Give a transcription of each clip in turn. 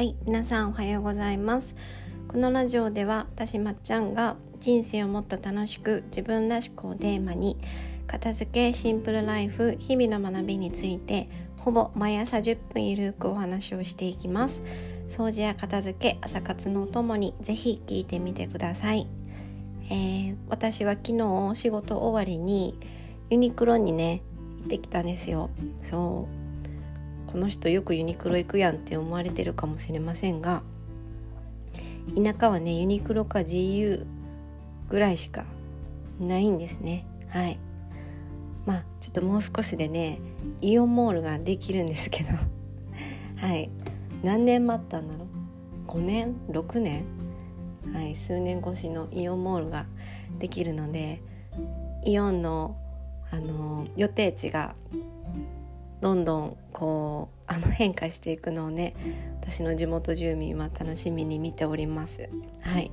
はい皆さんおはようございます。このラジオでは私まっちゃんが人生をもっと楽しく自分らしくをテーマに片付けシンプルライフ日々の学びについてほぼ毎朝10分ゆるくお話をしていきます。掃除や片付け朝活のお供にぜひ聞いてみてください、えー、私は昨日仕事終わりにユニクロにね行ってきたんですよ。そう。この人よくユニクロ行くやんって思われてるかもしれませんが田舎はねユニクロか GU ぐらいしかないんですね。はい。まあちょっともう少しでねイオンモールができるんですけど。はい。何年待ったんだろう？5年？6年？はい。数年越しのイオンモールができるのでイオンのあの予定地がどんどんこうあの変化していくのをね私の地元住民は楽しみに見ております。はい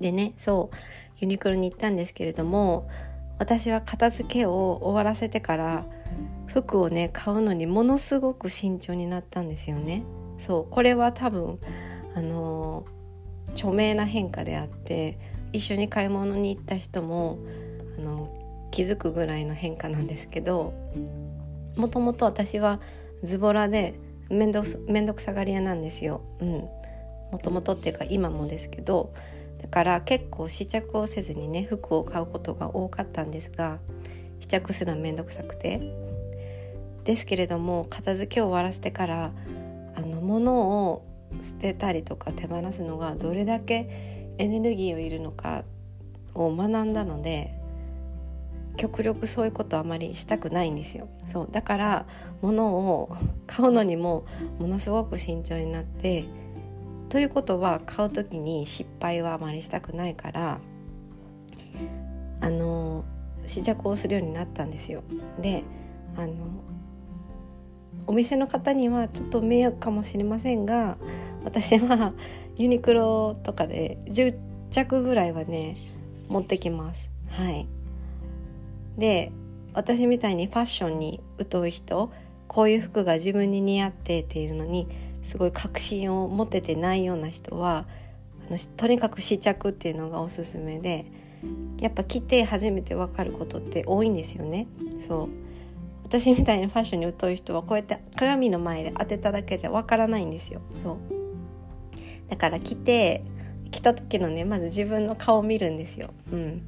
でねそうユニクロに行ったんですけれども私は片付けを終わらせてから服をね買うのにものすごく慎重になったんですよね。そうこれは多分あの著名な変化であって一緒に買い物に行った人もあの気づくぐらいの変化なんですけどもともと私はズボラで面倒面倒くさがり屋なんですよ。うん、もともとっていうか今もですけどだから結構試着をせずにね服を買うことが多かったんですが試着するのは面倒くさくてですけれども片付けを終わらせてからあの物を捨てたりとか手放すのがどれだけエネルギーをいるのかを学んだので極力そういうことあまりしたくないんですよ。そうだから物を買うのにもものすごく慎重になってということは買う時に失敗はあまりしたくないからあの試着をするようになったんですよ。であのお店の方にはちょっと迷惑かもしれませんが私はユニクロとかで10着ぐらいはね持ってきます。はい。で私みたいにファッションに疎い人こういう服が自分に似合ってっていうのにすごい確信を持ててないような人はあのとにかく試着っていうのがおすすめでやっぱ着て初めて分かることって多いんですよね。そう私みたいにファッションに疎い人はこうやって鏡の前で当てただけじゃ分からないんですよ。そうだから着て着た時のねまず自分の顔を見るんですよ。うん、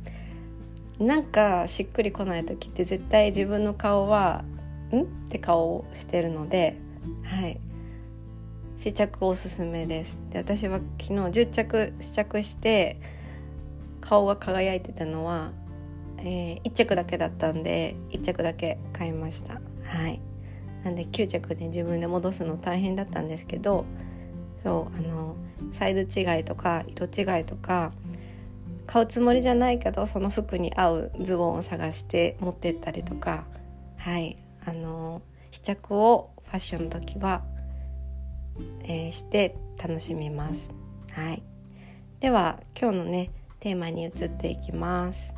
なんかしっくりこない時って絶対自分の顔は「ん?」って顔をしてるのではい。試着おすすめです。で私は昨日10着試着して顔が輝いてたのは、えー、1着だけだったんで1着だけ買いました。はい。なんで9着で自分で戻すの大変だったんですけどそうあのサイズ違いとか色違いとか買うつもりじゃないけどその服に合うズボンを探して持ってったりとかはいあの試着をファッションの時は、えー、して楽しみます。はい、では今日のねテーマに移っていきます。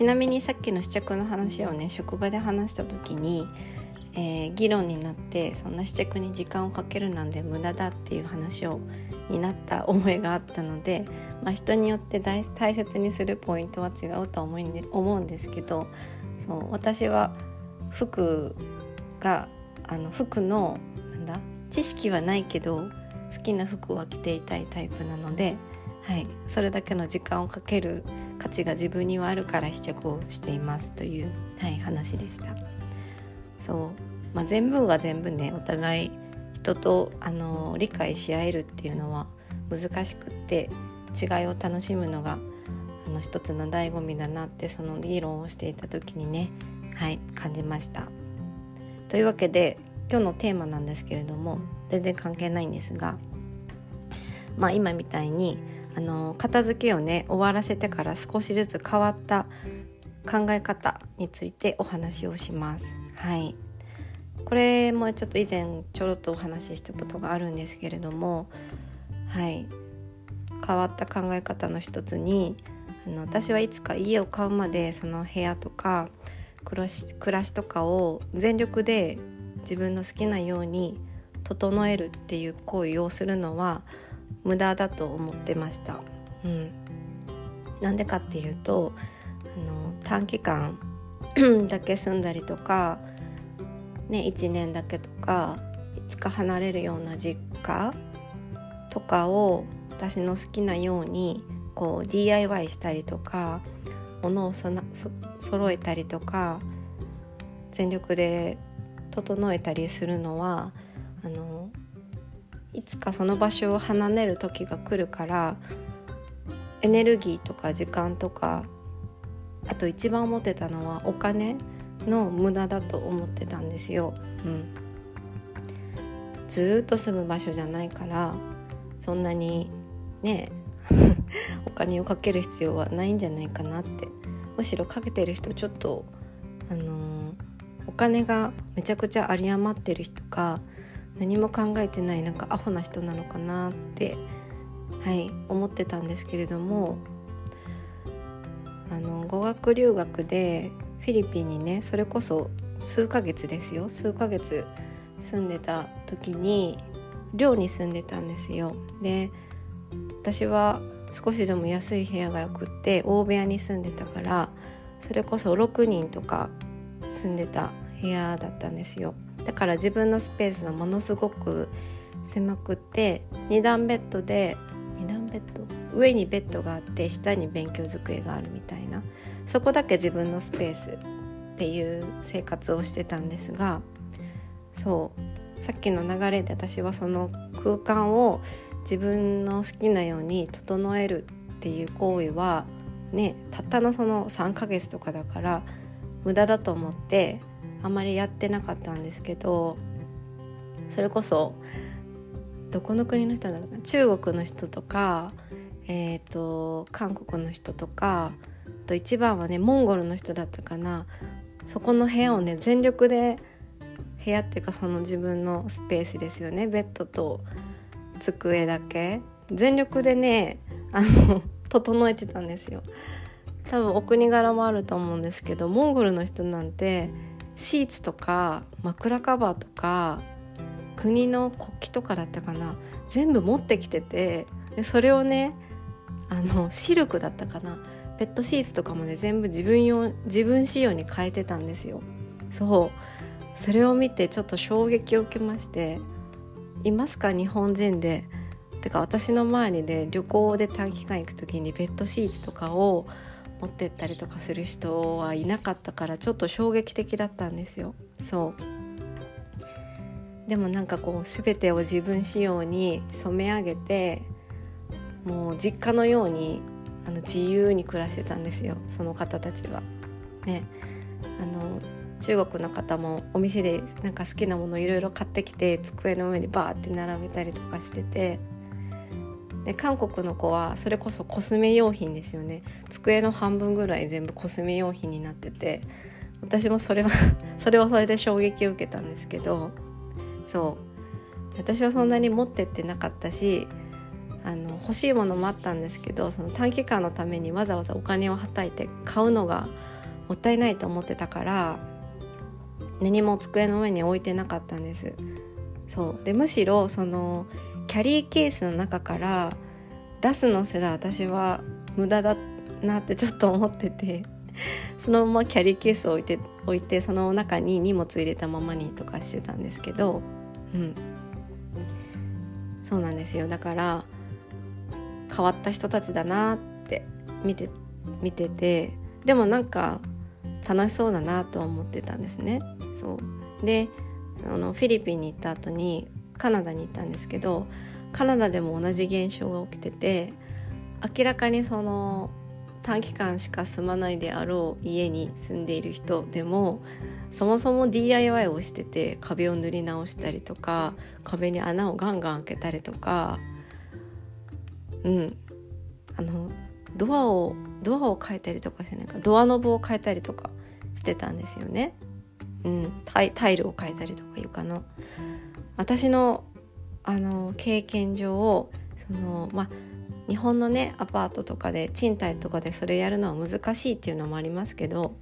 ちなみにさっきの試着の話をね職場で話した時に、えー、議論になってそんな試着に時間をかけるなんで無駄だっていう話をになった思いがあったので、まあ、人によって大大切にするポイントは違うと思うんで思うんですけどそう私は服があの服のなんだ知識はないけど好きな服は着ていたいタイプなので、はい、それだけの時間をかける価値が自分にはあるから試着をしていますという、はい、話でした。そう、まあ、全部が全部ねお互い人とあの理解し合えるっていうのは難しくって違いを楽しむのがあの一つの醍醐味だなってその議論をしていた時にねはい感じました。というわけで今日のテーマなんですけれども全然関係ないんですがまあ今みたいにあの片付けをね終わらせてから少しずつ変わった考え方についてお話をします。はいこれもちょっと以前ちょろっとお話ししたことがあるんですけれどもはい変わった考え方の一つにあの私はいつか家を買うまでその部屋とか暮らし暮らしとかを全力で自分の好きなように整えるっていう行為をするのは無駄だと思ってました。うん、なんでかっていうとあの短期間 だけ住んだりとか、ね、1年だけとかいつか離れるような実家とかを私の好きなようにこう DIY したりとか物をそなそ揃えたりとか全力で整えたりするのはあのいつかその場所を離れる時が来るからエネルギーとか時間とかあと一番思ってたのはお金の無駄だと思ってたんですよ。うん、ずっと住む場所じゃないからそんなにね お金をかける必要はないんじゃないかなってむしろかけてる人ちょっとあのー、お金がめちゃくちゃ有り余ってる人か何も考えてないなんかアホな人なのかなってはい思ってたんですけれどもあの語学留学でフィリピンにねそれこそ数ヶ月ですよ。数ヶ月住んでた時に寮に住んでたんですよ。で私は少しでも安い部屋がよくって大部屋に住んでたからそれこそ6人とか住んでた部屋だったんですよ。だから自分のスペースがものすごく狭くて2段ベッドで2段ベッド？上にベッドがあって下に勉強机があるみたいな。そこだけ自分のスペースっていう生活をしてたんですがそう。さっきの流れで私はその空間を自分の好きなように整えるっていう行為はねたったのその3ヶ月とかだから無駄だと思ってあまりやってなかったんですけどそれこそどこの国の人だろうな？中国の人とか、えーと、韓国の人とかと一番はねモンゴルの人だったかな？そこの部屋をね全力で部屋っていうかその自分のスペースですよね。ベッドと机だけ。全力でねあの 整えてたんですよ。多分お国柄もあると思うんですけどモンゴルの人なんてシーツとか枕カバーとか国の国旗とかだったかな全部持ってきててでそれをねあのシルクだったかなベッドシーツとかもね全部自分用自分仕様に変えてたんですよ。そう。それを見てちょっと衝撃を受けましていますか日本人で？てか私の周りで旅行で短期間行く時にベッドシーツとかを持ってったりとかする人はいなかったからちょっと衝撃的だったんですよ。そう。でもなんかこう全てを自分仕様に染め上げてもう実家のようにあの自由に暮らしてたんですよ。その方たちは。ね。あの中国の方もお店でなんか好きなものいろいろ買ってきて机の上にバーって並べたりとかしてて。で韓国の子はそれこそコスメ用品ですよね。机の半分ぐらい全部コスメ用品になってて私もそれは それはそれで衝撃を受けたんですけどそう。私はそんなに持ってってなかったしあの欲しいものもあったんですけどその短期間のためにわざわざお金をはたいて買うのがもったいないと思ってたから何も机の上に置いてなかったんです。そう。でむしろそのキャリーケースの中から出すのすら私は無駄だなってちょっと思ってて そのままキャリーケースを置いて置いてその中に荷物入れたままにとかしてたんですけどうん。そうなんですよ。だから変わった人たちだなって見て見ててでもなんか楽しそうだなと思ってたんですね。そう。でそのフィリピンに行った後にカナダに行ったんですけどカナダでも同じ現象が起きてて明らかにその短期間しか住まないであろう家に住んでいる人でもそもそも DIY をしてて壁を塗り直したりとか壁に穴をガンガン開けたりとかうんあのドアをドアを変えたりとかしてないかドアノブを変えたりとかしてたんですよね。うん、タイタイルを変えたりとか床の。私のあの経験上その、ま、日本のねアパートとかで賃貸とかでそれやるのは難しいっていうのもありますけど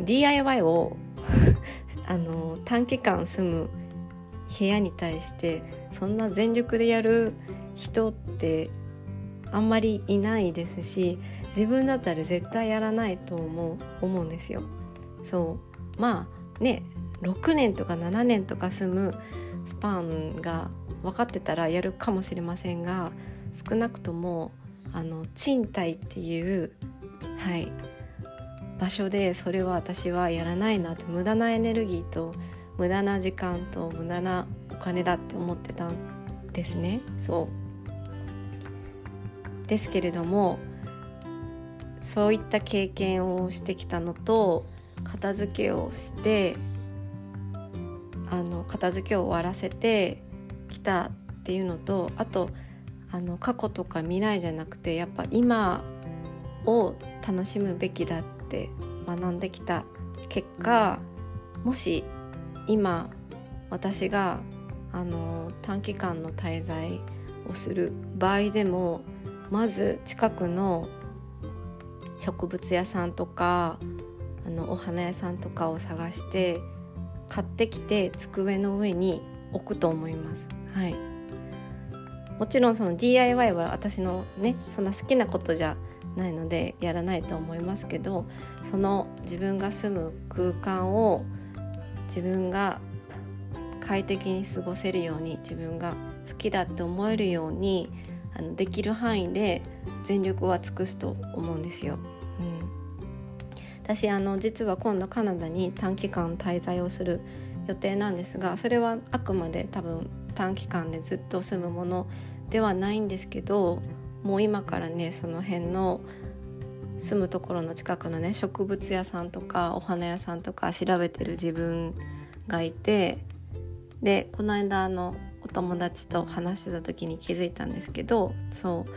DIY を あの短期間住む部屋に対してそんな全力でやる人ってあんまりいないですし自分だったら絶対やらないと思う思うんですよ。そうまあね6年とか7年とか住むスパンが分かってたらやるかもしれませんが少なくともあの賃貸っていうはい場所でそれは私はやらないなって無駄なエネルギーと無駄な時間と無駄なお金だって思ってたんですね。そう。ですけれどもそういった経験をしてきたのと片付けをしてあの片付けを終わらせてきたっていうのとあとあの過去とか未来じゃなくてやっぱ今を楽しむべきだって学んできた結果もし今私があの短期間の滞在をする場合でもまず近くの植物屋さんとかあのお花屋さんとかを探して買ってきて机の上に置くと思います。はい、もちろんその DIY は私のねそんな好きなことじゃないのでやらないと思いますけどその自分が住む空間を自分が快適に過ごせるように自分が好きだって思えるようにあのできる範囲で全力は尽くすと思うんですよ。私あの実は今度カナダに短期間滞在をする予定なんですがそれはあくまで多分短期間でずっと住むものではないんですけどもう今からねその辺の住むところの近くのね植物屋さんとかお花屋さんとか調べてる自分がいてでこの間あのお友達と話してた時に気づいたんですけどそう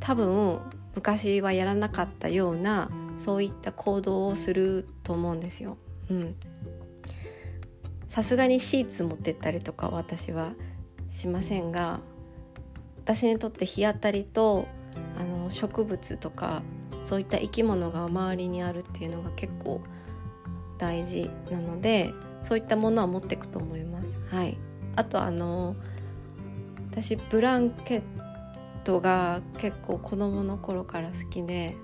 多分昔はやらなかったようなそういった行動をすると思うんですよ。うんさすがにシーツ持ってったりとか私はしませんが私にとって日当たりとあの植物とかそういった生き物が周りにあるっていうのが結構大事なのでそういったものは持っていくと思います。はい、あとあの私ブランケットが結構子どもの頃から好きで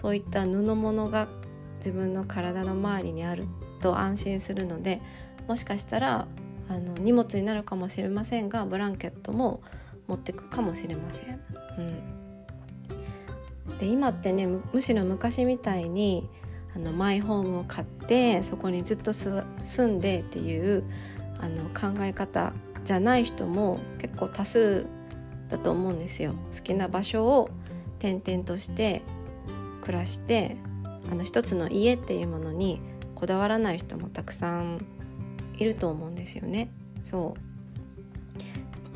そういった布物が自分の体の周りにあると安心するのでもしかしたらあの荷物になるかもしれませんがブランケットも持ってくかもしれません。うん、で今ってねむしろ昔みたいにあのマイホームを買ってそこにずっと住んでっていうあの考え方じゃない人も結構多数だと思うんですよ。好きな場所を転々として暮らしてあの一つの家っていうものにこだわらない人もたくさんいると思うんですよね。そ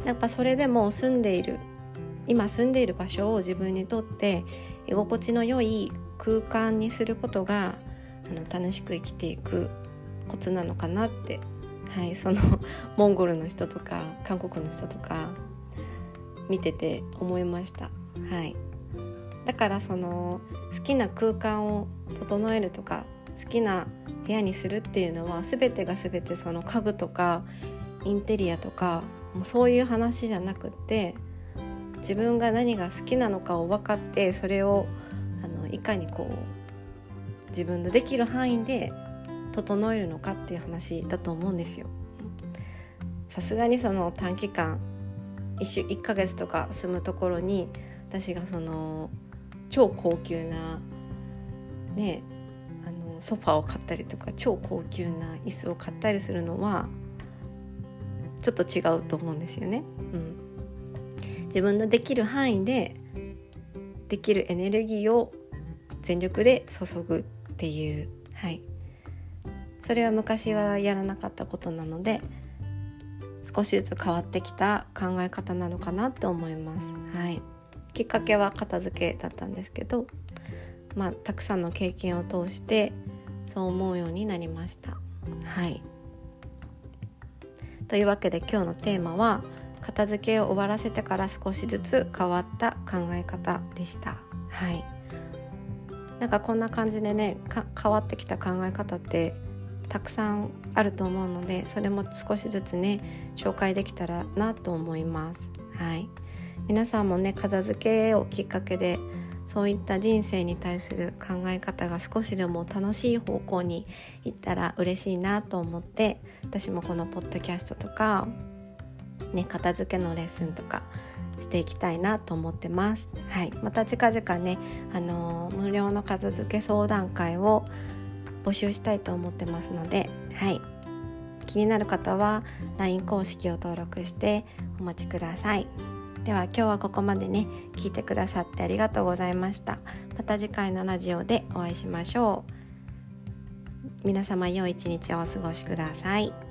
うやっぱそれでも住んでいる今住んでいる場所を自分にとって居心地の良い空間にすることがあの楽しく生きていくコツなのかなって、はい、その モンゴルの人とか韓国の人とか見てて思いました。はい、だからその好きな空間を整えるとか好きな部屋にするっていうのは全てが全てその家具とかインテリアとかもうそういう話じゃなくって自分が何が好きなのかを分かってそれをあのいかにこう自分のできる範囲で整えるのかっていう話だと思うんですよ。さすがにその短期間 1, 週1ヶ月とか住むところに私がその超高級なねあのソファーを買ったりとか超高級な椅子を買ったりするのはちょっと違うと思うんですよね。うん、自分のできる範囲でできるエネルギーを全力で注ぐっていう、はい、それは昔はやらなかったことなので少しずつ変わってきた考え方なのかなと思います。はい、きっかけは片付けだったんですけど、まあ、たくさんの経験を通してそう思うようになりました。はい。というわけで今日のテーマは片付けを終わらせてから少しずつ変わった考え方でした。はい。なんかこんな感じでね変わってきた考え方ってたくさんあると思うのでそれも少しずつね紹介できたらなと思います。はい。皆さんもね片付けをきっかけでそういった人生に対する考え方が少しでも楽しい方向に行ったら嬉しいなと思って私もこのポッドキャストとか、ね、片付けのレッスンとかしていきたいなと思ってます。はい、また近々ね、あのー、無料の片付け相談会を募集したいと思ってますので、はい、気になる方は LINE 公式を登録してお待ちください。では今日はここまでね聞いてくださってありがとうございました。また次回のラジオでお会いしましょう。皆様良い一日をお過ごしください。